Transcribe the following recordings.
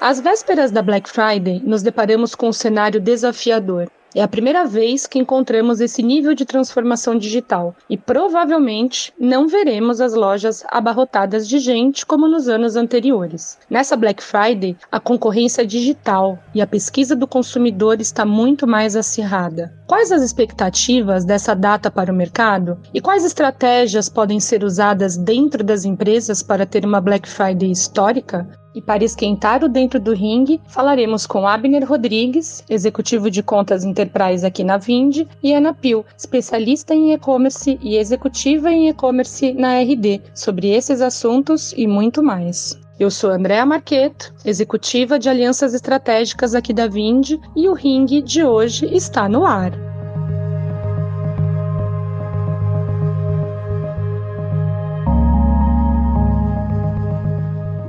Às vésperas da Black Friday, nos deparamos com um cenário desafiador. É a primeira vez que encontramos esse nível de transformação digital e provavelmente não veremos as lojas abarrotadas de gente como nos anos anteriores. Nessa Black Friday, a concorrência digital e a pesquisa do consumidor está muito mais acirrada. Quais as expectativas dessa data para o mercado e quais estratégias podem ser usadas dentro das empresas para ter uma Black Friday histórica? E para esquentar o dentro do ringue, falaremos com Abner Rodrigues, executivo de contas Enterprise aqui na Vind, e Ana Pio, especialista em e-commerce e executiva em e-commerce na RD, sobre esses assuntos e muito mais. Eu sou Andréa Marqueto, executiva de alianças estratégicas aqui da Vind, e o ringue de hoje está no ar.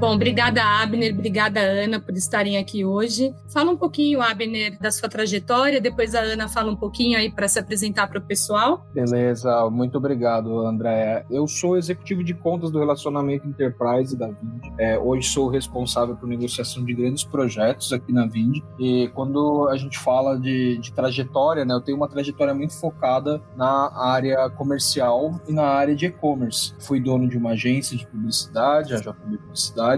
Bom, obrigada, Abner, obrigada, Ana, por estarem aqui hoje. Fala um pouquinho, Abner, da sua trajetória, depois a Ana fala um pouquinho aí para se apresentar para o pessoal. Beleza, muito obrigado, André. Eu sou executivo de contas do relacionamento Enterprise da Vind. É, hoje sou responsável por negociação de grandes projetos aqui na Vind. E quando a gente fala de, de trajetória, né, eu tenho uma trajetória muito focada na área comercial e na área de e-commerce. Fui dono de uma agência de publicidade, a JB Publicidade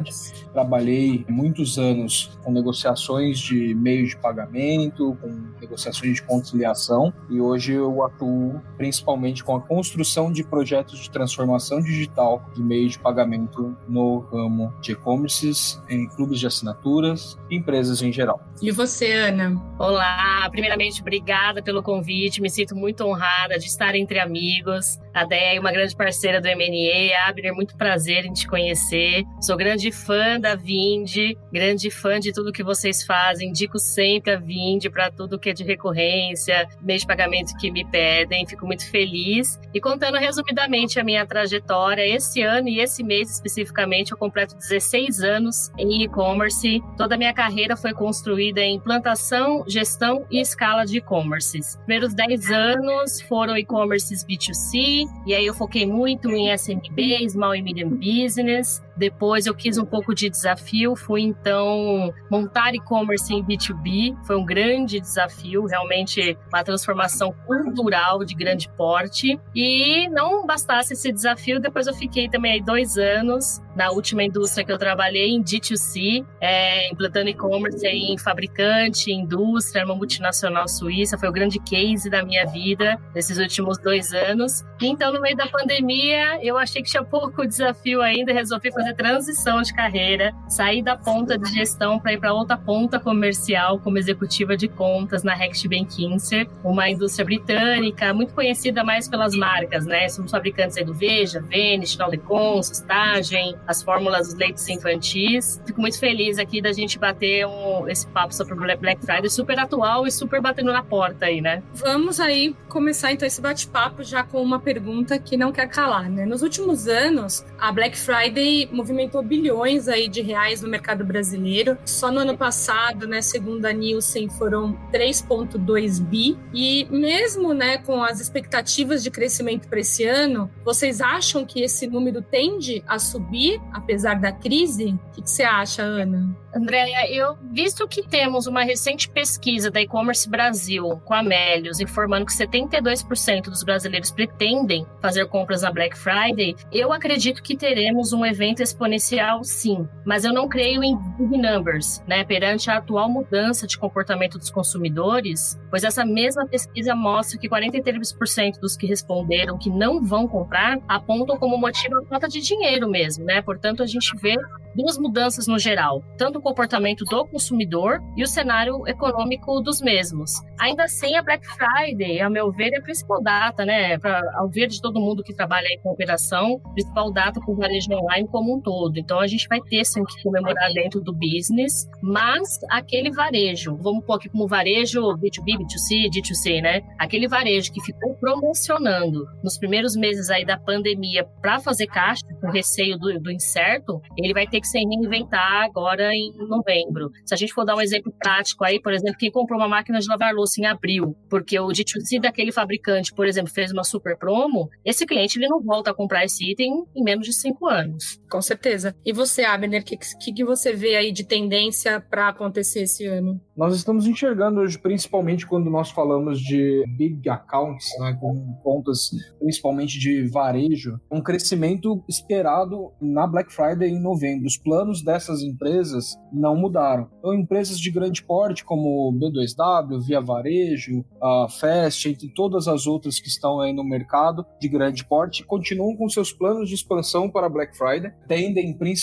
Trabalhei muitos anos com negociações de meios de pagamento, com negociações de conciliação e hoje eu atuo principalmente com a construção de projetos de transformação digital de meios de pagamento no ramo de e-commerces, em clubes de assinaturas empresas em geral. E você, Ana? Olá, primeiramente, obrigada pelo convite. Me sinto muito honrada de estar entre amigos. A Déia é uma grande parceira do MNE. Abner, muito prazer em te conhecer. Sou grande grande fã da Vind, grande fã de tudo que vocês fazem. Indico sempre a Vind para tudo que é de recorrência, mês de pagamento que me pedem. Fico muito feliz. E contando resumidamente a minha trajetória, esse ano e esse mês especificamente, eu completo 16 anos em e-commerce. Toda a minha carreira foi construída em implantação, gestão e escala de e-commerces. Primeiros 10 anos foram e-commerces B2C, e aí eu foquei muito em SMB, Small and Medium Business. Depois eu quis um pouco de desafio, fui então montar e-commerce em B2B, foi um grande desafio, realmente uma transformação cultural de grande porte. E não bastasse esse desafio, depois eu fiquei também aí dois anos na última indústria que eu trabalhei, em D2C, é, implantando e-commerce em fabricante, indústria, uma multinacional suíça, foi o grande case da minha vida nesses últimos dois anos. Então, no meio da pandemia, eu achei que tinha pouco desafio ainda, resolvi fazer transição de carreira, sair da ponta de gestão para ir para outra ponta comercial como executiva de contas na Hecht Kinser, uma indústria britânica muito conhecida mais pelas marcas, né? Somos fabricantes do Veja, Vênus, Naldecon, Sustagem, as fórmulas dos leites infantis. Fico muito feliz aqui da gente bater um, esse papo sobre Black Friday super atual e super batendo na porta aí, né? Vamos aí começar então esse bate-papo já com uma pergunta que não quer calar, né? Nos últimos anos, a Black Friday movimentou bilhões aí de reais no mercado brasileiro. Só no ano passado, né, segundo a Nielsen, foram 3,2 bi. E mesmo, né, com as expectativas de crescimento para esse ano, vocês acham que esse número tende a subir, apesar da crise? O que, que você acha, Ana? Andréia, eu visto que temos uma recente pesquisa da e-commerce Brasil com a Melios informando que 72% dos brasileiros pretendem fazer compras na Black Friday, eu acredito que teremos um evento exponencial, sim, mas eu não creio em big numbers, né? Perante a atual mudança de comportamento dos consumidores, pois essa mesma pesquisa mostra que 43% dos que responderam que não vão comprar apontam como motivo a falta de dinheiro mesmo, né? Portanto, a gente vê duas mudanças no geral, tanto o comportamento do consumidor e o cenário econômico dos mesmos. Ainda assim, a Black Friday, a meu ver, é a principal data, né, pra, ao ver de todo mundo que trabalha aí com operação, principal data para o varejo online como um todo. Então, a gente vai ter sim que comemorar dentro do business, mas aquele varejo, vamos pôr aqui como varejo B2B, B2C, D2C, né, aquele varejo que ficou promocionando nos primeiros meses aí da pandemia para fazer caixa, com receio do, do incerto, ele vai ter que se reinventar agora em novembro. Se a gente for dar um exemplo prático aí, por exemplo, quem comprou uma máquina de lavar louça em abril, porque o D2C daquele fabricante, por exemplo, fez uma super promo, esse cliente ele não volta a comprar esse item em menos de cinco anos. Com certeza. E você, Abner, o que, que, que você vê aí de tendência para acontecer esse ano? Nós estamos enxergando hoje, principalmente quando nós falamos de big accounts, né, com contas principalmente de varejo, um crescimento esperado na Black Friday em novembro. Os planos dessas empresas não mudaram. Então, empresas de grande porte como B2W, Via Varejo, a Fast, entre todas as outras que estão aí no mercado de grande porte, continuam com seus planos de expansão para Black Friday, tendem principalmente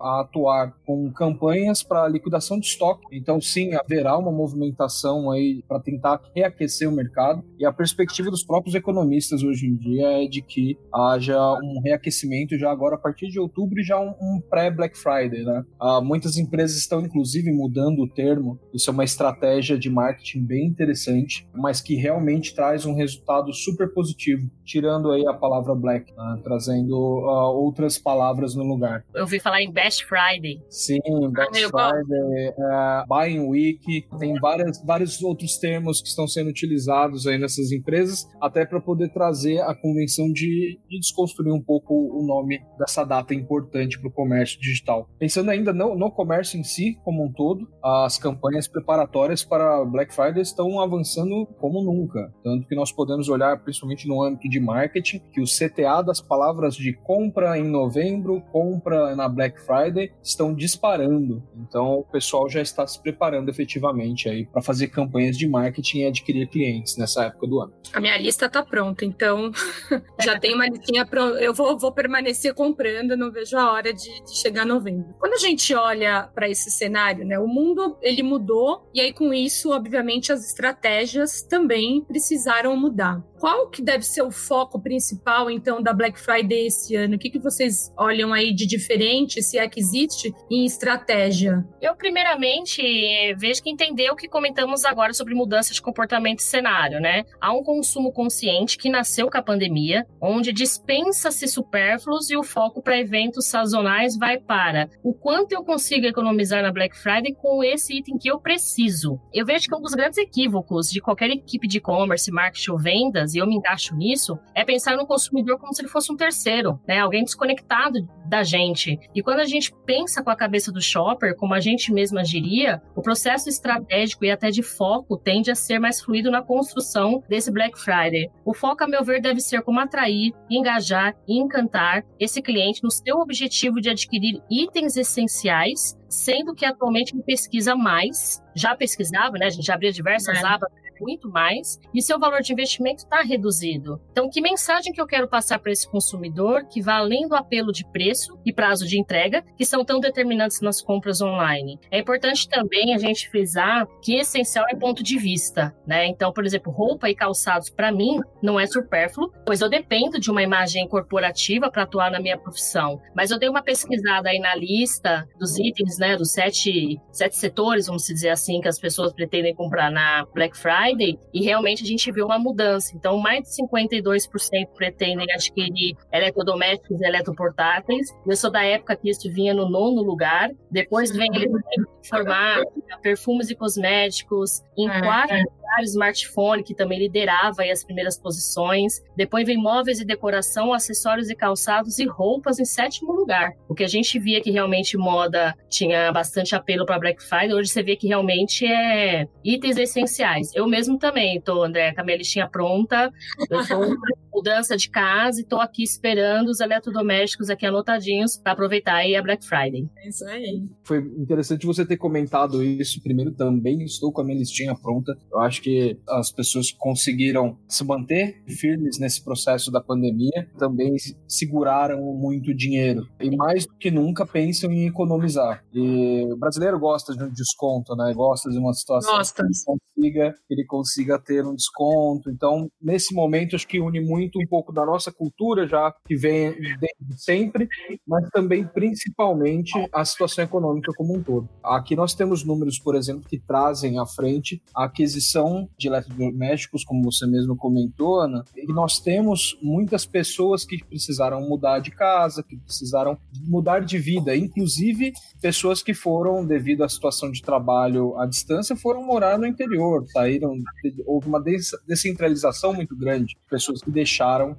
a atuar com campanhas para liquidação de estoque. Então, sim, haverá uma movimentação aí para tentar reaquecer o mercado e a perspectiva dos próprios economistas hoje em dia é de que haja um reaquecimento já agora a partir de outubro e já um, um pré-Black Friday, né? Ah, muitas empresas estão inclusive mudando o termo. Isso é uma estratégia de marketing bem interessante, mas que realmente traz um resultado super positivo, tirando aí a palavra Black, né? trazendo uh, outras palavras no lugar. Eu ouvi falar em Best Friday. Sim, Best ah, Friday, uh, Buying Week, tem várias, vários outros termos que estão sendo utilizados aí nessas empresas, até para poder trazer a convenção de, de, desconstruir um pouco o nome dessa data importante para o comércio digital. Pensando ainda no, no comércio em si, como um todo, as campanhas preparatórias para Black Friday estão avançando como nunca. Tanto que nós podemos olhar, principalmente no âmbito de marketing, que o CTA das palavras de compra em novembro, compra na Black Friday, estão disparando. Então o pessoal já está se preparando efetivamente aí para fazer campanhas de marketing e adquirir clientes nessa época do ano. A minha lista está pronta, então já tem uma listinha pronta. Eu vou, vou permanecer comprando, não vejo a hora de, de chegar novembro. Quando a gente olha para esse cenário, né, o mundo ele mudou e aí com isso, obviamente, as estratégias também precisaram mudar. Qual que deve ser o foco principal, então, da Black Friday esse ano? O que, que vocês olham aí de diferente, se é que existe, em estratégia? Eu, primeiramente, vejo que entender o que comentamos agora sobre mudança de comportamento e cenário, né? Há um consumo consciente que nasceu com a pandemia, onde dispensa-se supérfluos e o foco para eventos sazonais vai para o quanto eu consigo economizar na Black Friday com esse item que eu preciso. Eu vejo que um dos grandes equívocos de qualquer equipe de e-commerce, marketing ou vendas e eu me encaixo nisso, é pensar no consumidor como se ele fosse um terceiro, né? Alguém desconectado da gente. E quando a gente pensa com a cabeça do shopper, como a gente mesma diria, o processo estratégico e até de foco tende a ser mais fluido na construção desse Black Friday. O foco, a meu ver, deve ser como atrair, engajar e encantar esse cliente no seu objetivo de adquirir itens essenciais, sendo que atualmente ele pesquisa mais, já pesquisava, né? A gente já abria diversas é. abas muito mais e seu valor de investimento está reduzido. Então, que mensagem que eu quero passar para esse consumidor que vai além do apelo de preço e prazo de entrega, que são tão determinantes nas compras online? É importante também a gente frisar que essencial é ponto de vista, né? Então, por exemplo, roupa e calçados para mim não é supérfluo, pois eu dependo de uma imagem corporativa para atuar na minha profissão. Mas eu dei uma pesquisada aí na lista dos itens, né, dos sete, sete setores, vamos dizer assim, que as pessoas pretendem comprar na Black Friday Friday e realmente a gente viu uma mudança. Então, mais de 52% pretendem adquirir eletrodomésticos e eletroportáteis. Eu sou da época que isso vinha no nono lugar. Depois vem formar perfumes e cosméticos. Em é, quarto lugar, smartphone, que também liderava as primeiras posições. Depois vem móveis e decoração, acessórios e calçados e roupas em sétimo lugar. O que a gente via que realmente moda tinha bastante apelo para Black Friday, hoje você vê que realmente é itens essenciais. Eu mesmo também tô, André, com a minha listinha pronta. Eu tô mudança de casa e tô aqui esperando os eletrodomésticos aqui anotadinhos para aproveitar aí a Black Friday. É isso aí. Foi interessante você ter comentado isso primeiro também. Estou com a minha listinha pronta. Eu acho que as pessoas que conseguiram se manter firmes nesse processo da pandemia também seguraram muito dinheiro e mais do que nunca pensam em economizar. E o brasileiro gosta de um desconto, né? Gosta de uma situação. Gosta consiga, que ele consiga ter um desconto. Então, nesse momento, acho que une muito um pouco da nossa cultura, já que vem desde sempre, mas também, principalmente, a situação econômica como um todo. Aqui nós temos números, por exemplo, que trazem à frente a aquisição de eletrodomésticos, como você mesmo comentou, Ana, e nós temos muitas pessoas que precisaram mudar de casa, que precisaram mudar de vida, inclusive pessoas que foram, devido à situação de trabalho à distância, foram morar no interior, saíram, houve uma descentralização muito grande, pessoas que deixaram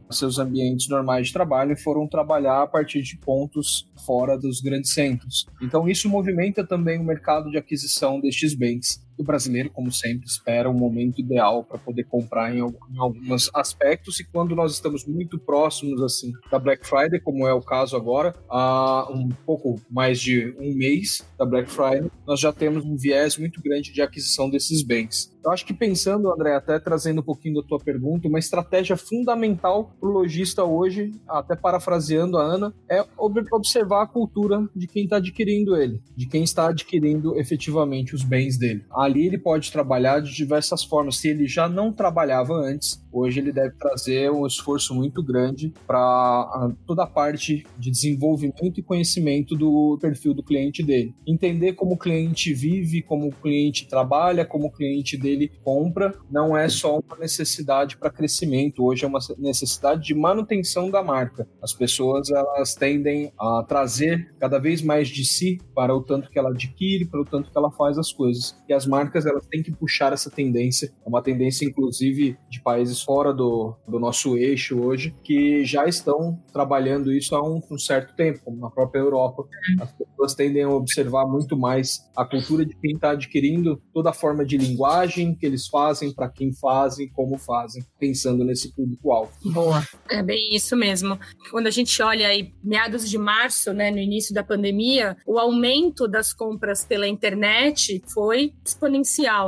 seus ambientes normais de trabalho e foram trabalhar a partir de pontos fora dos grandes centros. Então isso movimenta também o mercado de aquisição destes bens o brasileiro, como sempre, espera um momento ideal para poder comprar em, em, alguns aspectos. E quando nós estamos muito próximos assim da Black Friday, como é o caso agora, há um pouco mais de um mês da Black Friday, nós já temos um viés muito grande de aquisição desses bens. Eu acho que pensando, André, até trazendo um pouquinho da tua pergunta, uma estratégia fundamental para o lojista hoje, até parafraseando a Ana, é observar a cultura de quem está adquirindo ele, de quem está adquirindo efetivamente os bens dele. Ali ele pode trabalhar de diversas formas. Se ele já não trabalhava antes, hoje ele deve trazer um esforço muito grande para toda a parte de desenvolvimento e conhecimento do perfil do cliente dele. Entender como o cliente vive, como o cliente trabalha, como o cliente dele ele compra não é só uma necessidade para crescimento, hoje é uma necessidade de manutenção da marca. As pessoas elas tendem a trazer cada vez mais de si para o tanto que ela adquire, para o tanto que ela faz as coisas. E as elas têm que puxar essa tendência, é uma tendência inclusive de países fora do, do nosso eixo hoje, que já estão trabalhando isso há um, um certo tempo, como na própria Europa. As pessoas tendem a observar muito mais a cultura de quem está adquirindo toda a forma de linguagem, que eles fazem, para quem fazem, como fazem, pensando nesse público-alvo. Boa, é bem isso mesmo. Quando a gente olha aí, meados de março, né, no início da pandemia, o aumento das compras pela internet foi exponencial,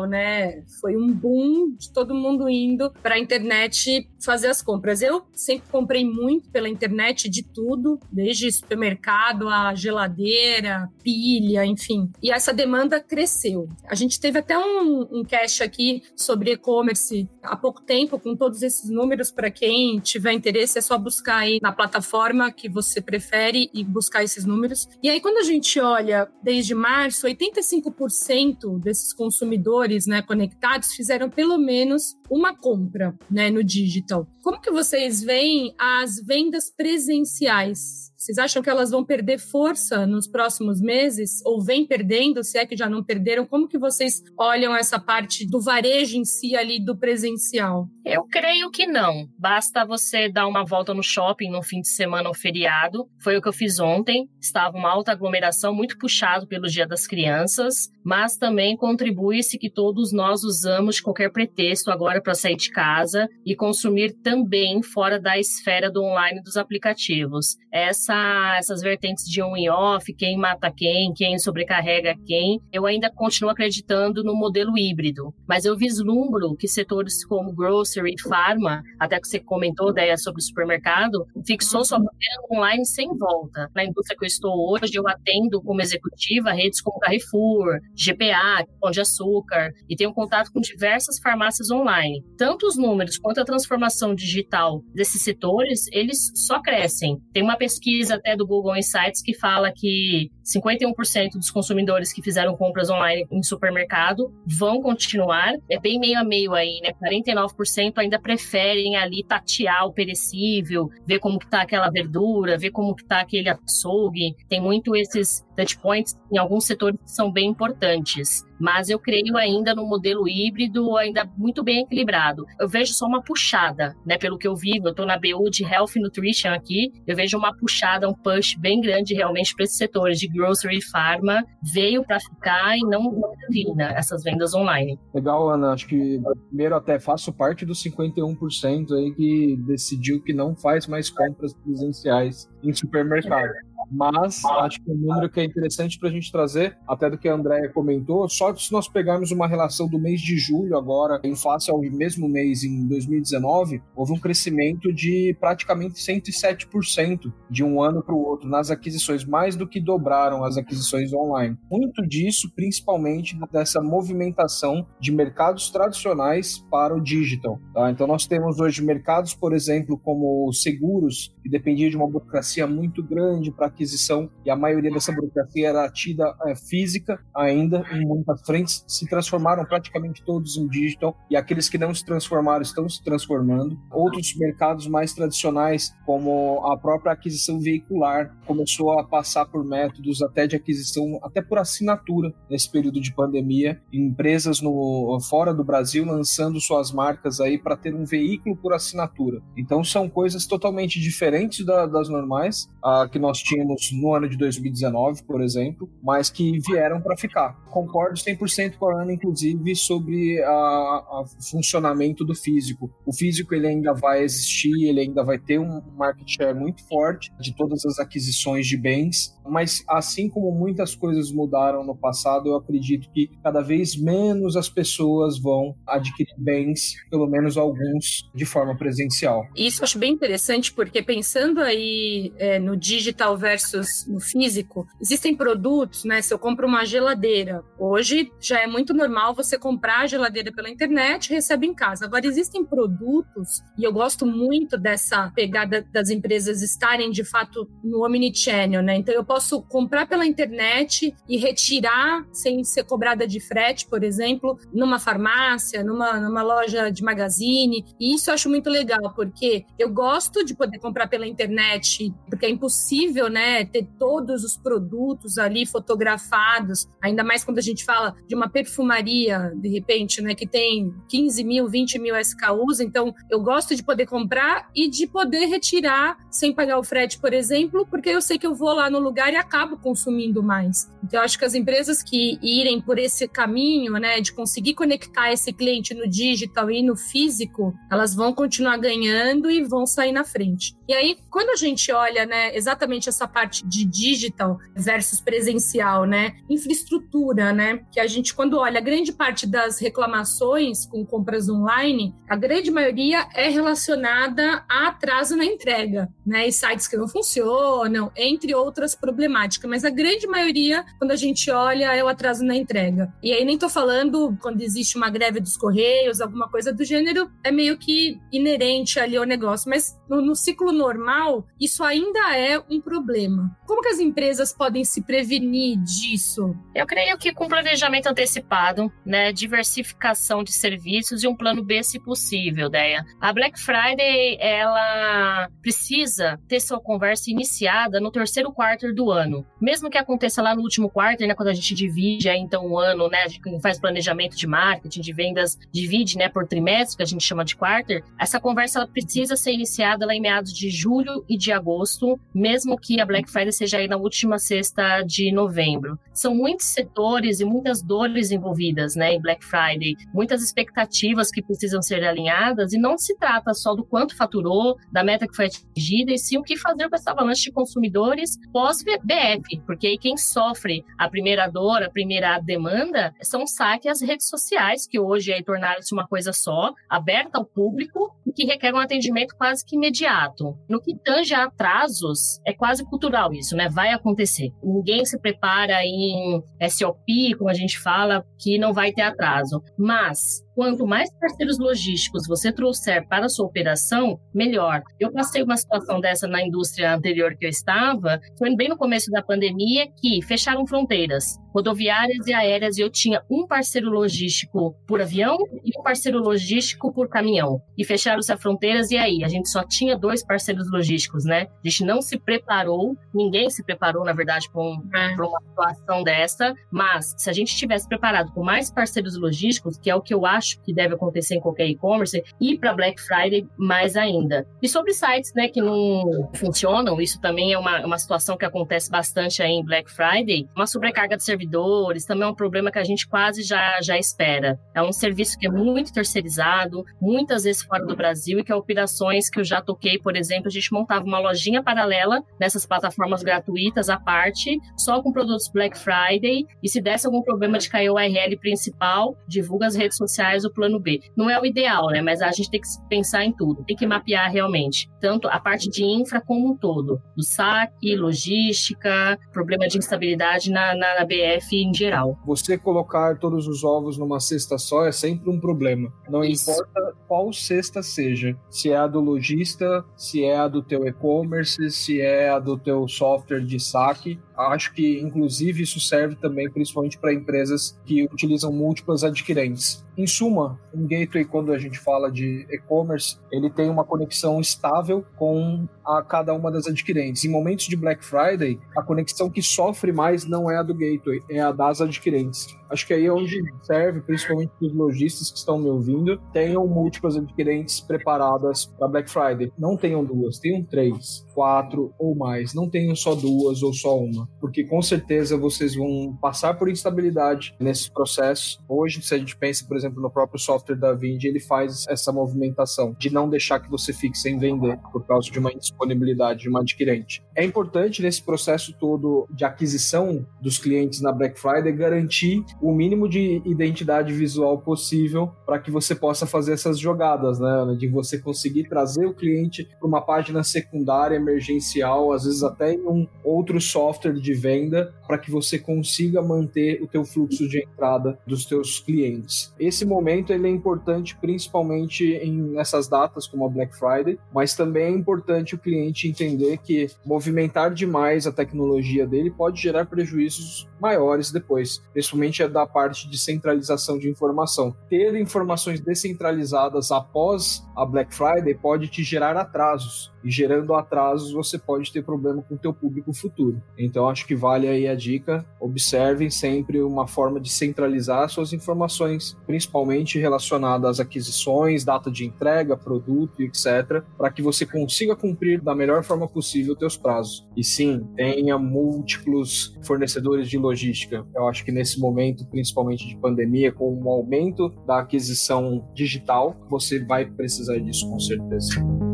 né? Foi um boom de todo mundo indo para a internet fazer as compras. Eu sempre comprei muito pela internet de tudo, desde supermercado a geladeira, pilha, enfim. E essa demanda cresceu. A gente teve até um, um cast aqui sobre e-commerce há pouco tempo, com todos esses números. Para quem tiver interesse, é só buscar aí na plataforma que você prefere e buscar esses números. E aí, quando a gente olha desde março, 85% desses consumidores né, conectados fizeram pelo menos uma compra né, no digital. Como que vocês veem as vendas presenciais? Vocês acham que elas vão perder força nos próximos meses? Ou vem perdendo, se é que já não perderam? Como que vocês olham essa parte do varejo em si ali do presencial? Eu creio que não. Basta você dar uma volta no shopping no fim de semana ou feriado. Foi o que eu fiz ontem. Estava uma alta aglomeração, muito puxado pelo Dia das Crianças, mas também contribui-se que todos nós usamos qualquer pretexto agora para sair de casa e consumir também fora da esfera do online dos aplicativos. Essa essa, essas vertentes de on e off, quem mata quem, quem sobrecarrega quem, eu ainda continuo acreditando no modelo híbrido. Mas eu vislumbro que setores como grocery pharma, até que você comentou ideia sobre o supermercado, fixou sua bandeira online sem volta. Na indústria que eu estou hoje, eu atendo como executiva redes como Carrefour, GPA, Pão de Açúcar, e tenho contato com diversas farmácias online. Tanto os números quanto a transformação digital desses setores, eles só crescem. Tem uma pesquisa até do Google Insights que fala que 51% dos consumidores que fizeram compras online em supermercado vão continuar. É bem meio a meio aí, né? 49% ainda preferem ali tatear o perecível, ver como que tá aquela verdura, ver como que tá aquele açougue. Tem muito esses touchpoints em alguns setores que são bem importantes. Mas eu creio ainda no modelo híbrido, ainda muito bem equilibrado. Eu vejo só uma puxada, né? Pelo que eu vi, eu estou na BU de Health Nutrition aqui, eu vejo uma puxada, um push bem grande realmente para esses setores de grocery pharma. Veio para ficar e não, não termina essas vendas online. Legal, Ana. Acho que primeiro até faço parte dos 51% aí que decidiu que não faz mais compras presenciais em supermercado. Mas acho que um número que é interessante para a gente trazer, até do que a Andrea comentou, só se nós pegarmos uma relação do mês de julho agora, em face ao mesmo mês em 2019, houve um crescimento de praticamente 107% de um ano para o outro nas aquisições, mais do que dobraram as aquisições online. Muito disso, principalmente dessa movimentação de mercados tradicionais para o digital. Tá? Então nós temos hoje mercados, por exemplo, como seguros, que dependia de uma burocracia muito grande para aquisição e a maioria dessa burocracia era tida é, física ainda em muitas frentes, se transformaram praticamente todos em digital e aqueles que não se transformaram estão se transformando. Outros mercados mais tradicionais, como a própria aquisição veicular, começou a passar por métodos até de aquisição, até por assinatura nesse período de pandemia, empresas no fora do Brasil lançando suas marcas aí para ter um veículo por assinatura. Então são coisas totalmente diferentes da, das normais a, que nós tínhamos no ano de 2019, por exemplo, mas que vieram para ficar. Concordo 100% com a Ana, inclusive, sobre o funcionamento do físico. O físico ele ainda vai existir, ele ainda vai ter um market share muito forte de todas as aquisições de bens, mas assim como muitas coisas mudaram no passado, eu acredito que cada vez menos as pessoas vão adquirir bens, pelo menos alguns, de forma presencial. Isso eu acho bem interessante, porque pensando aí é, no digital versus no físico, existem produtos, né? Se eu compro uma geladeira, hoje já é muito normal você comprar a geladeira pela internet e recebe em casa. Agora, existem produtos, e eu gosto muito dessa pegada das empresas estarem de fato no omnichannel, né? Então eu posso comprar pela internet e retirar sem ser cobrada de frete, por exemplo, numa farmácia, numa, numa loja de magazine. E isso eu acho muito legal, porque eu gosto de poder comprar pela internet, porque é impossível, né, ter todos os produtos ali fotografados, ainda mais quando a gente fala de uma perfumaria, de repente, né, que tem 15 mil, 20 mil SKUs. Então, eu gosto de poder comprar e de poder retirar sem pagar o frete, por exemplo, porque eu sei que eu vou lá no lugar e acabo consumindo mais. Então, eu acho que as empresas que irem por esse caminho, né, de conseguir conectar esse cliente no digital e no físico, elas vão continuar ganhando e vão sair na frente. E aí, quando a gente olha, né, exatamente essa parte de digital versus presencial, né, infraestrutura, né, que a gente quando olha grande parte das reclamações com compras online, a grande maioria é relacionada a atraso na entrega, né, e sites que não funcionam, entre outras problemáticas. Problemática, mas a grande maioria, quando a gente olha, é o atraso na entrega. E aí nem tô falando quando existe uma greve dos correios, alguma coisa do gênero, é meio que inerente ali ao negócio, mas no, no ciclo normal, isso ainda é um problema. Como que as empresas podem se prevenir disso? Eu creio que com planejamento antecipado, né, diversificação de serviços e um plano B se possível, Deia. A Black Friday, ela precisa ter sua conversa iniciada no terceiro quarto do ano. Mesmo que aconteça lá no último quarto, né, quando a gente divide aí, então o ano, né, faz planejamento de marketing, de vendas, divide, né, por trimestre, que a gente chama de quarter, essa conversa ela precisa ser iniciada lá em meados de julho e de agosto, mesmo que a Black Friday seja aí na última sexta de novembro. São muitos setores e muitas dores envolvidas, né, em Black Friday, muitas expectativas que precisam ser alinhadas e não se trata só do quanto faturou, da meta que foi atingida, e sim o que fazer com essa avalanche de consumidores pós BF, porque aí quem sofre a primeira dor, a primeira demanda, são saque às redes sociais, que hoje aí tornaram-se uma coisa só, aberta ao público e que requer um atendimento quase que imediato. No que tange a atrasos, é quase cultural isso, né? Vai acontecer. Ninguém se prepara em SOP, como a gente fala, que não vai ter atraso. Mas quanto mais parceiros logísticos você trouxer para a sua operação, melhor. Eu passei uma situação dessa na indústria anterior que eu estava, foi bem no começo da pandemia que fecharam fronteiras rodoviárias e aéreas e eu tinha um parceiro logístico por avião e um parceiro logístico por caminhão. E fecharam-se as fronteiras e aí? A gente só tinha dois parceiros logísticos, né? A gente não se preparou, ninguém se preparou, na verdade, para um, é. uma situação dessa, mas se a gente tivesse preparado com mais parceiros logísticos, que é o que eu acho que deve acontecer em qualquer e-commerce, e para Black Friday mais ainda. E sobre sites, né, que não funcionam, isso também é uma, uma situação que acontece bastante aí em Black Friday, uma sobrecarga de servidores também é um problema que a gente quase já, já espera. É um serviço que é muito terceirizado, muitas vezes fora do Brasil, e que é operações que eu já toquei, por exemplo, a gente montava uma lojinha paralela nessas plataformas gratuitas à parte, só com produtos Black Friday, e se desse algum problema de cair o URL principal, divulga as redes sociais o plano B. Não é o ideal, né? Mas a gente tem que pensar em tudo, tem que mapear realmente, tanto a parte de infra como um todo, do saque, logística, problema de instabilidade na, na, na BF em geral. Você colocar todos os ovos numa cesta só é sempre um problema. Não Isso. importa qual cesta seja, se é a do lojista, se é a do teu e-commerce, se é a do teu software de saque, acho que, inclusive, isso serve também principalmente para empresas que utilizam múltiplas adquirentes. Em suma, um gateway, quando a gente fala de e-commerce, ele tem uma conexão estável com a cada uma das adquirentes. Em momentos de Black Friday, a conexão que sofre mais não é a do gateway, é a das adquirentes. Acho que aí é onde serve, principalmente para os lojistas que estão me ouvindo, tenham múltiplas adquirentes preparadas para Black Friday. Não tenham duas, tenham três, quatro ou mais. Não tenham só duas ou só uma, porque com certeza vocês vão passar por instabilidade nesses processos. Hoje, se a gente pensa, por exemplo, no próprio software da Vind, ele faz essa movimentação de não deixar que você fique sem vender por causa de uma indisponibilidade de uma adquirente. É importante nesse processo todo de aquisição dos clientes na Black Friday garantir o mínimo de identidade visual possível para que você possa fazer essas jogadas, né? De você conseguir trazer o cliente para uma página secundária emergencial, às vezes até em um outro software de venda, para que você consiga manter o teu fluxo de entrada dos teus clientes. Esse momento ele é importante principalmente em nessas datas como a Black Friday, mas também é importante o cliente entender que movimentar demais a tecnologia dele pode gerar prejuízos maiores depois, principalmente da parte de centralização de informação. Ter informações descentralizadas após a Black Friday pode te gerar atrasos. E gerando atrasos, você pode ter problema com o teu público futuro. Então, acho que vale aí a dica. Observem sempre uma forma de centralizar suas informações, principalmente relacionadas às aquisições, data de entrega, produto, etc., para que você consiga cumprir da melhor forma possível os teus prazos. E sim, tenha múltiplos fornecedores de logística. Eu acho que nesse momento, principalmente de pandemia, com o aumento da aquisição digital, você vai precisar disso com certeza.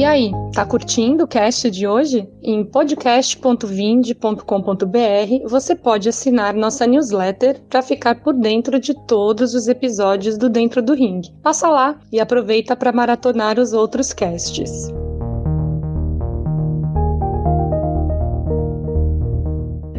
E aí, tá curtindo o cast de hoje? Em podcast.vind.com.br você pode assinar nossa newsletter para ficar por dentro de todos os episódios do Dentro do Ring. Passa lá e aproveita para maratonar os outros casts.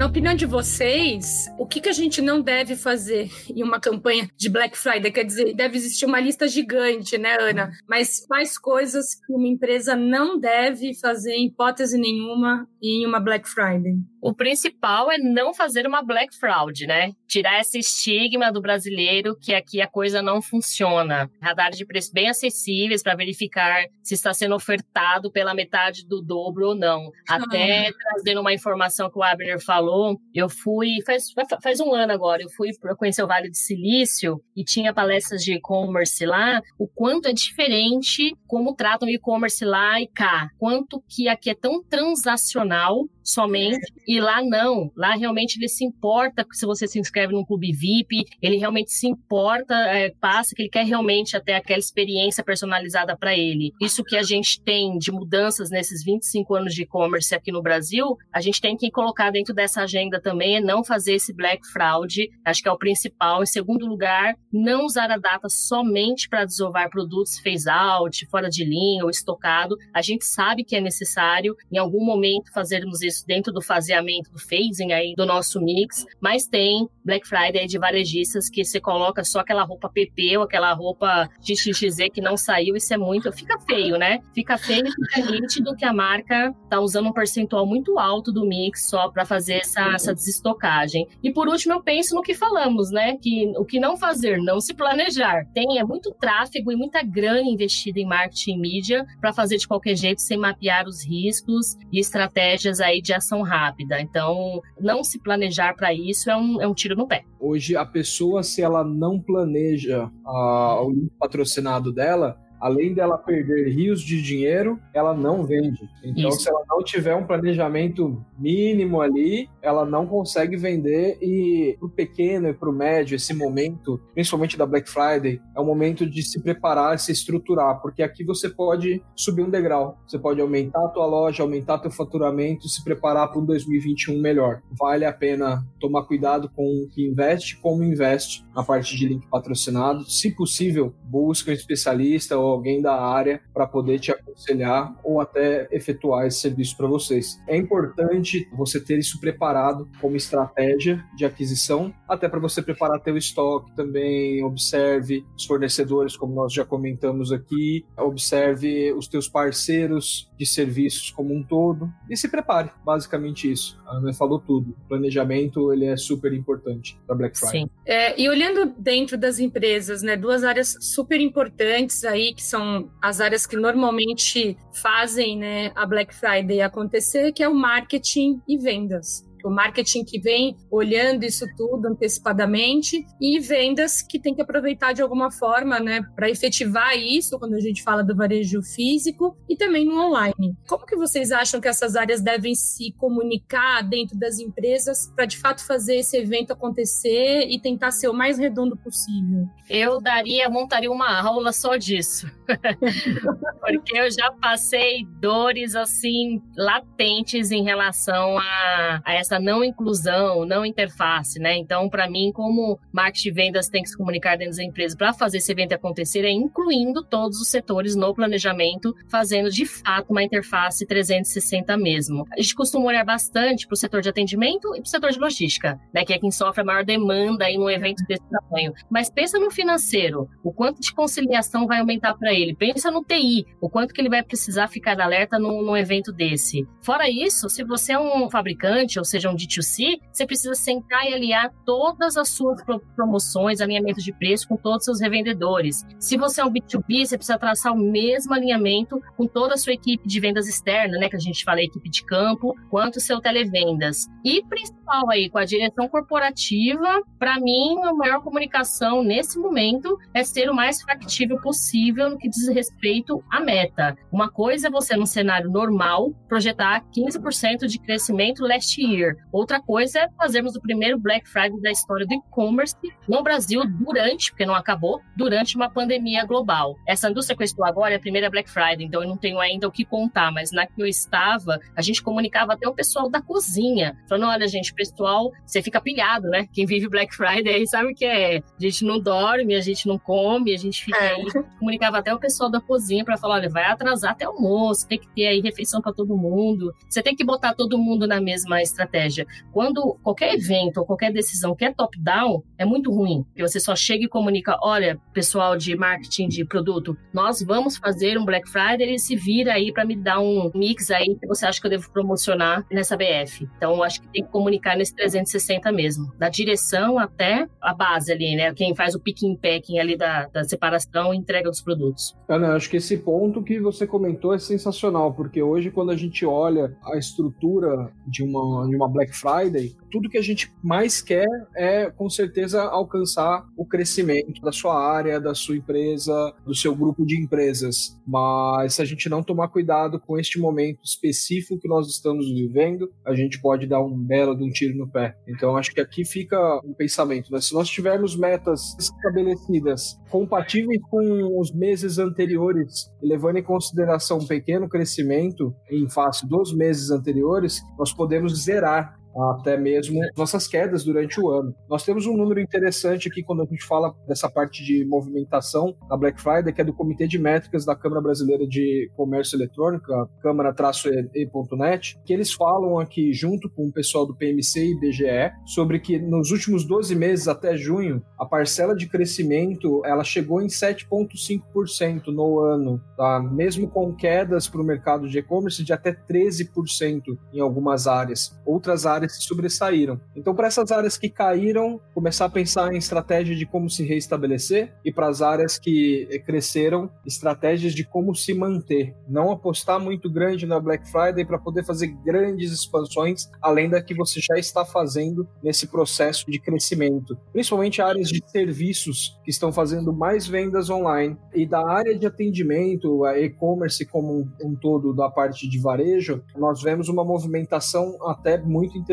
Na opinião de vocês, o que, que a gente não deve fazer em uma campanha de Black Friday? Quer dizer, deve existir uma lista gigante, né, Ana? Mas quais coisas que uma empresa não deve fazer, em hipótese nenhuma, em uma Black Friday? O principal é não fazer uma black fraud, né? Tirar esse estigma do brasileiro que aqui a coisa não funciona. Radar de preço bem acessíveis para verificar se está sendo ofertado pela metade do dobro ou não. Até ah. trazendo uma informação que o Abner falou, eu fui, faz, faz um ano agora, eu fui conhecer o Vale do Silício e tinha palestras de e-commerce lá, o quanto é diferente como tratam o e-commerce lá e cá. Quanto que aqui é tão transacional somente. E lá não. Lá realmente ele se importa se você se inscreve num clube VIP, ele realmente se importa, é, passa que ele quer realmente até aquela experiência personalizada para ele. Isso que a gente tem de mudanças nesses 25 anos de e-commerce aqui no Brasil, a gente tem que colocar dentro dessa agenda também, é não fazer esse black fraud, acho que é o principal. Em segundo lugar, não usar a data somente para desovar produtos phase out, fora de linha ou estocado. A gente sabe que é necessário em algum momento fazermos isso dentro do faseamento, do phasing aí do nosso mix, mas tem Black Friday de varejistas que você coloca só aquela roupa PP ou aquela roupa XXZ que não saiu, isso é muito, fica feio, né? Fica feio e fica nítido que a marca tá usando um percentual muito alto do mix só para fazer essa, essa desestocagem. E por último, eu penso no que falamos, né? Que o que não fazer, não se planejar. Tem é muito tráfego e muita grana investida em marketing e mídia para fazer de qualquer jeito sem mapear os riscos e estratégias aí de ação rápida. Então, não se planejar para isso é um, é um tiro no pé. Hoje, a pessoa, se ela não planeja uh, o patrocinado dela, além dela perder rios de dinheiro, ela não vende. Então, Isso. se ela não tiver um planejamento mínimo ali, ela não consegue vender e pro pequeno e pro médio, esse momento, principalmente da Black Friday, é o momento de se preparar, se estruturar, porque aqui você pode subir um degrau, você pode aumentar a tua loja, aumentar teu faturamento, se preparar para um 2021 melhor. Vale a pena tomar cuidado com o que investe, como investe na parte de link patrocinado. Se possível, busca um especialista ou alguém da área para poder te aconselhar ou até efetuar esse serviço para vocês. É importante você ter isso preparado como estratégia de aquisição, até para você preparar teu estoque também, observe os fornecedores, como nós já comentamos aqui, observe os teus parceiros de serviços como um todo e se prepare, basicamente isso. A Ana falou tudo. O planejamento ele é super importante para Black Friday. Sim. É, e olhando dentro das empresas, né, duas áreas super importantes aí que são as áreas que normalmente fazem, né, a Black Friday acontecer, que é o marketing e vendas o marketing que vem olhando isso tudo antecipadamente e vendas que tem que aproveitar de alguma forma, né, para efetivar isso quando a gente fala do varejo físico e também no online. Como que vocês acham que essas áreas devem se comunicar dentro das empresas para de fato fazer esse evento acontecer e tentar ser o mais redondo possível? Eu daria, montaria uma aula só disso. Porque eu já passei dores assim latentes em relação a, a essa essa não inclusão, não interface, né? Então, para mim, como marketing de vendas tem que se comunicar dentro da empresa para fazer esse evento acontecer, é incluindo todos os setores no planejamento, fazendo de fato uma interface 360 mesmo. A gente costuma olhar bastante para o setor de atendimento e para o setor de logística, né? Que é quem sofre a maior demanda em um evento desse tamanho. Mas pensa no financeiro, o quanto de conciliação vai aumentar para ele. Pensa no TI, o quanto que ele vai precisar ficar alerta num, num evento desse. Fora isso, se você é um fabricante, ou seja, seja um D2C, você precisa sentar e aliar todas as suas promoções, alinhamento de preço com todos os seus revendedores. Se você é um B2B, você precisa traçar o mesmo alinhamento com toda a sua equipe de vendas externa, né? Que a gente fala equipe de campo, quanto o seu televendas. E principal aí, com a direção corporativa, para mim, a maior comunicação nesse momento é ser o mais factível possível no que diz respeito à meta. Uma coisa é você, num cenário normal, projetar 15% de crescimento last year. Outra coisa é fazermos o primeiro Black Friday da história do e-commerce no Brasil durante, porque não acabou, durante uma pandemia global. Essa indústria que eu estou agora é a primeira Black Friday, então eu não tenho ainda o que contar, mas na que eu estava, a gente comunicava até o pessoal da cozinha, falando, olha gente, pessoal, você fica pilhado, né? Quem vive Black Friday aí sabe o que é. A gente não dorme, a gente não come, a gente fica é. aí. Comunicava até o pessoal da cozinha para falar, olha, vai atrasar até o almoço, tem que ter aí refeição para todo mundo. Você tem que botar todo mundo na mesma estratégia. Quando qualquer evento ou qualquer decisão que é top-down, é muito ruim. Que você só chega e comunica: olha, pessoal de marketing de produto, nós vamos fazer um Black Friday e se vira aí para me dar um mix aí que você acha que eu devo promocionar nessa BF. Então, acho que tem que comunicar nesse 360 mesmo, da direção até a base ali, né? Quem faz o picking packing ali da, da separação e entrega dos produtos. Ana, acho que esse ponto que você comentou é sensacional, porque hoje, quando a gente olha a estrutura de uma, de uma Black Friday, tudo que a gente mais quer é, com certeza, alcançar o crescimento da sua área, da sua empresa, do seu grupo de empresas. Mas se a gente não tomar cuidado com este momento específico que nós estamos vivendo, a gente pode dar um belo de um tiro no pé. Então, acho que aqui fica um pensamento. Né? Se nós tivermos metas estabelecidas compatíveis com os meses anteriores, levando em consideração um pequeno crescimento em face dos meses anteriores, nós podemos zerar até mesmo nossas quedas durante o ano. Nós temos um número interessante aqui quando a gente fala dessa parte de movimentação da Black Friday, que é do Comitê de Métricas da Câmara Brasileira de Comércio Eletrônico, câmara-e.net, que eles falam aqui, junto com o pessoal do PMC e BGE, sobre que nos últimos 12 meses até junho, a parcela de crescimento ela chegou em 7,5% no ano, tá? mesmo com quedas para o mercado de e-commerce de até 13% em algumas áreas. Outras áreas áreas se sobressaíram. Então, para essas áreas que caíram, começar a pensar em estratégia de como se reestabelecer e para as áreas que cresceram, estratégias de como se manter. Não apostar muito grande na Black Friday para poder fazer grandes expansões além da que você já está fazendo nesse processo de crescimento. Principalmente áreas de serviços que estão fazendo mais vendas online e da área de atendimento, e-commerce como um, um todo da parte de varejo, nós vemos uma movimentação até muito interessante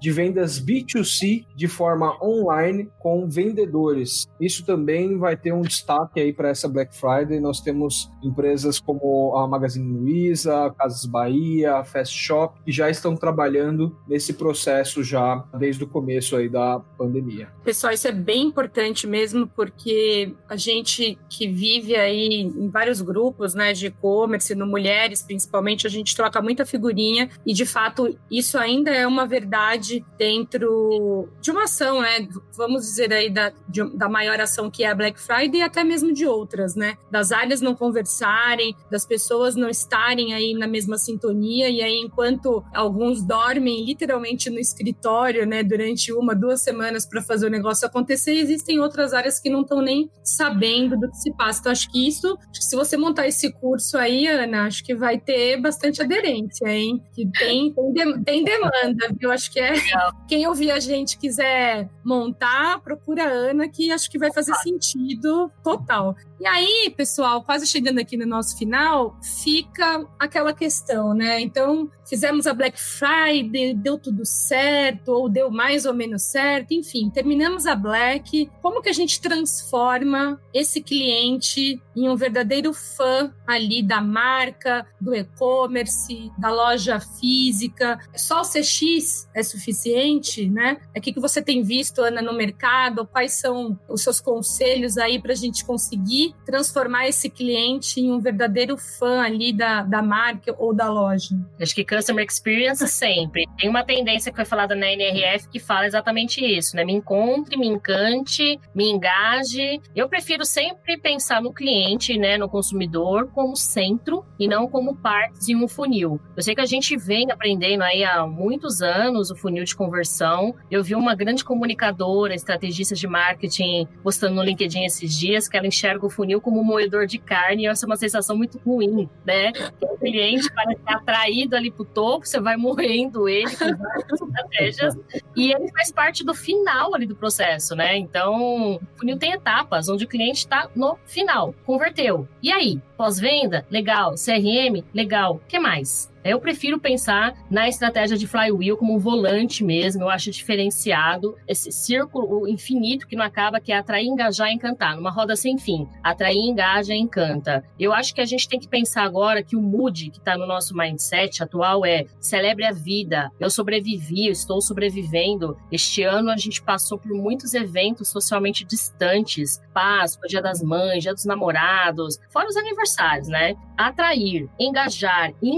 de vendas B2C de forma online com vendedores. Isso também vai ter um destaque aí para essa Black Friday. Nós temos empresas como a Magazine Luiza, Casas Bahia, Fast Shop, que já estão trabalhando nesse processo já desde o começo aí da pandemia. Pessoal, isso é bem importante mesmo, porque a gente que vive aí em vários grupos, né, de e-commerce, no Mulheres principalmente, a gente troca muita figurinha e de fato isso ainda é uma verdade dentro de uma ação, né? Vamos dizer aí da, de, da maior ação que é a Black Friday e até mesmo de outras, né? Das áreas não conversarem, das pessoas não estarem aí na mesma sintonia e aí enquanto alguns dormem literalmente no escritório, né, durante uma, duas semanas para fazer o negócio acontecer, existem outras áreas que não estão nem sabendo do que se passa. Então acho que isso, se você montar esse curso aí, Ana, acho que vai ter bastante aderência, hein? Que tem, tem, de, tem demanda, viu? Acho que é. Quem ouvir a gente quiser montar, procura a Ana, que acho que vai fazer sentido total. E aí, pessoal, quase chegando aqui no nosso final, fica aquela questão, né? Então, fizemos a Black Friday, deu tudo certo, ou deu mais ou menos certo, enfim, terminamos a Black. Como que a gente transforma esse cliente em um verdadeiro fã ali da marca, do e-commerce, da loja física? Só o CX é suficiente, né? O que, que você tem visto, Ana, no mercado? Quais são os seus conselhos aí para a gente conseguir transformar esse cliente em um verdadeiro fã ali da, da marca ou da loja? Acho que Customer Experience sempre. Tem uma tendência que foi falada na NRF que fala exatamente isso, né? Me encontre, me encante, me engaje. Eu prefiro sempre pensar no cliente, né, no consumidor, como centro e não como partes em um funil. Eu sei que a gente vem aprendendo aí há muitos anos o funil de conversão. Eu vi uma grande comunicadora, estrategista de marketing, postando no LinkedIn esses dias que ela enxerga o funil como um moedor de carne essa é uma sensação muito ruim, né? O cliente parece atraído ali pro topo, você vai morrendo ele com várias estratégias e ele faz parte do final ali do processo, né? Então, o funil tem etapas onde o cliente está no final, converteu. E aí? Pós-venda? Legal. CRM? Legal. O que mais? Eu prefiro pensar na estratégia de flywheel como um volante mesmo, eu acho diferenciado, esse círculo infinito que não acaba, que é atrair, engajar e encantar, numa roda sem fim. Atrair, engaja e encanta. Eu acho que a gente tem que pensar agora que o mood que está no nosso mindset atual é celebre a vida, eu sobrevivi, eu estou sobrevivendo. Este ano a gente passou por muitos eventos socialmente distantes, Páscoa, Dia das Mães, Dia dos Namorados, fora os aniversários, né? Atrair, engajar e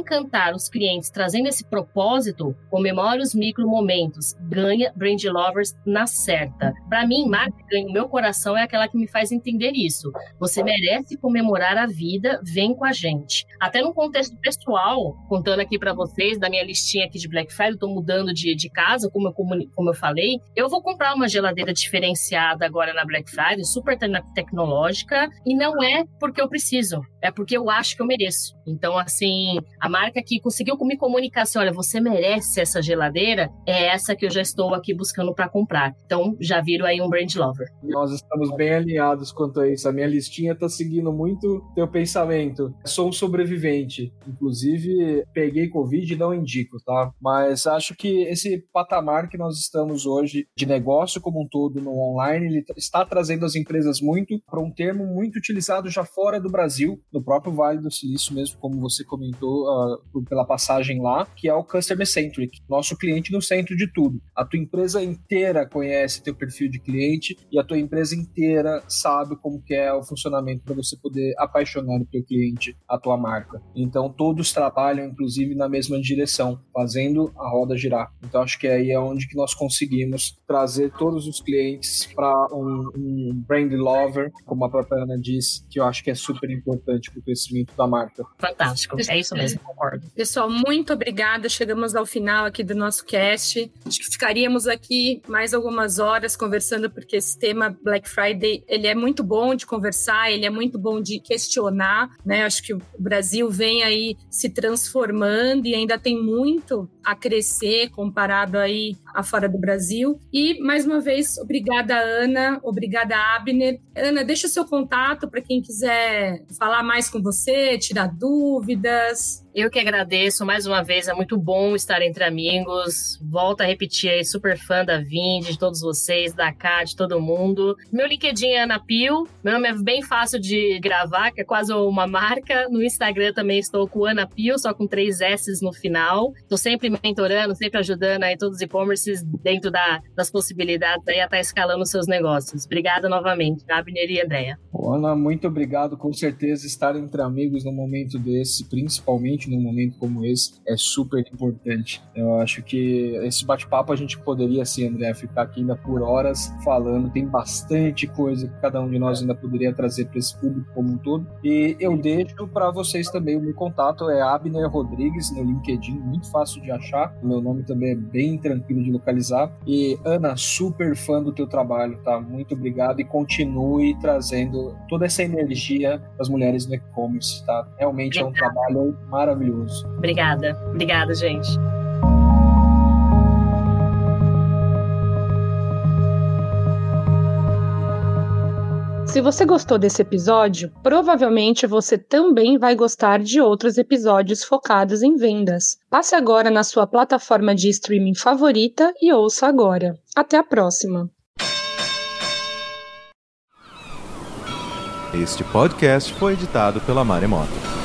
encantar os clientes trazendo esse propósito, comemore os micro momentos, ganha brand lovers na certa. Para mim, marca o meu coração é aquela que me faz entender isso. Você merece comemorar a vida, vem com a gente. Até no contexto pessoal, contando aqui para vocês da minha listinha aqui de Black Friday, tô mudando de, de casa, como eu, como eu falei, eu vou comprar uma geladeira diferenciada agora na Black Friday, super tecnológica, e não é porque eu preciso, é porque eu acho que eu mereço. Então, assim, a marca que conseguiu me comunicar assim: olha, você merece essa geladeira, é essa que eu já estou aqui buscando para comprar. Então, já viro aí um brand lover. Nós estamos bem alinhados quanto a isso. A minha listinha tá seguindo muito teu pensamento. Sou um sobrevivente. Inclusive, peguei Covid e não indico, tá? Mas acho que esse patamar que nós estamos hoje de negócio como um todo no online, ele está trazendo as empresas muito para um termo muito utilizado já fora do Brasil, no próprio Vale do Silício mesmo, como você comentou, uh, pela passagem lá, que é o Customer Centric, nosso cliente no centro de tudo. A tua empresa inteira conhece teu perfil de cliente e a tua empresa inteira sabe como que é o funcionamento para você poder apaixonar o teu cliente, a tua marca. Então todos trabalham inclusive na mesma direção, fazendo a roda girar. Então acho que aí é onde que nós conseguimos trazer todos os clientes para um, um brand lover, como a própria Ana disse, que eu acho que é super importante para o crescimento da marca. Fantástico, é isso mesmo, concordo. Pessoal, muito obrigada. Chegamos ao final aqui do nosso cast. Acho que ficaríamos aqui mais algumas horas conversando, porque esse tema Black Friday ele é muito bom de conversar, ele é muito bom de questionar. Né? Acho que o Brasil vem aí se transformando e ainda tem muito a crescer comparado aí a fora do Brasil. E mais uma vez, obrigada Ana, obrigada Abner. Ana, deixa o seu contato para quem quiser falar mais com você, tirar dúvidas. Eu que agradeço mais uma vez, é muito bom estar entre amigos. Volto a repetir aí, super fã da Vind, de todos vocês, da K, de todo mundo. Meu LinkedIn é Ana Pio, meu nome é bem fácil de gravar, que é quase uma marca. No Instagram também estou com Ana Pio, só com três S no final. Estou sempre mentorando, sempre ajudando aí todos os e-commerces dentro da, das possibilidades aí a estar tá escalando seus negócios. Obrigada novamente, Abner e Andréia. Ana, muito obrigado. Com certeza estar entre amigos num momento desse, principalmente num momento como esse, é super importante. Eu acho que esse bate-papo a gente poderia, assim, André, ficar aqui ainda por horas falando. Tem bastante coisa que cada um de nós ainda poderia trazer para esse público como um todo. E eu deixo para vocês também o meu contato é Abner Rodrigues no LinkedIn, muito fácil de achar. O meu nome também é bem tranquilo de localizar. E Ana, super fã do teu trabalho, tá? Muito obrigado e continue trazendo toda essa energia das mulheres no e-commerce, tá? Realmente é um trabalho maravilhoso maravilhoso. Obrigada, obrigada, gente. Se você gostou desse episódio, provavelmente você também vai gostar de outros episódios focados em vendas. Passe agora na sua plataforma de streaming favorita e ouça agora. Até a próxima! Este podcast foi editado pela Maremoto.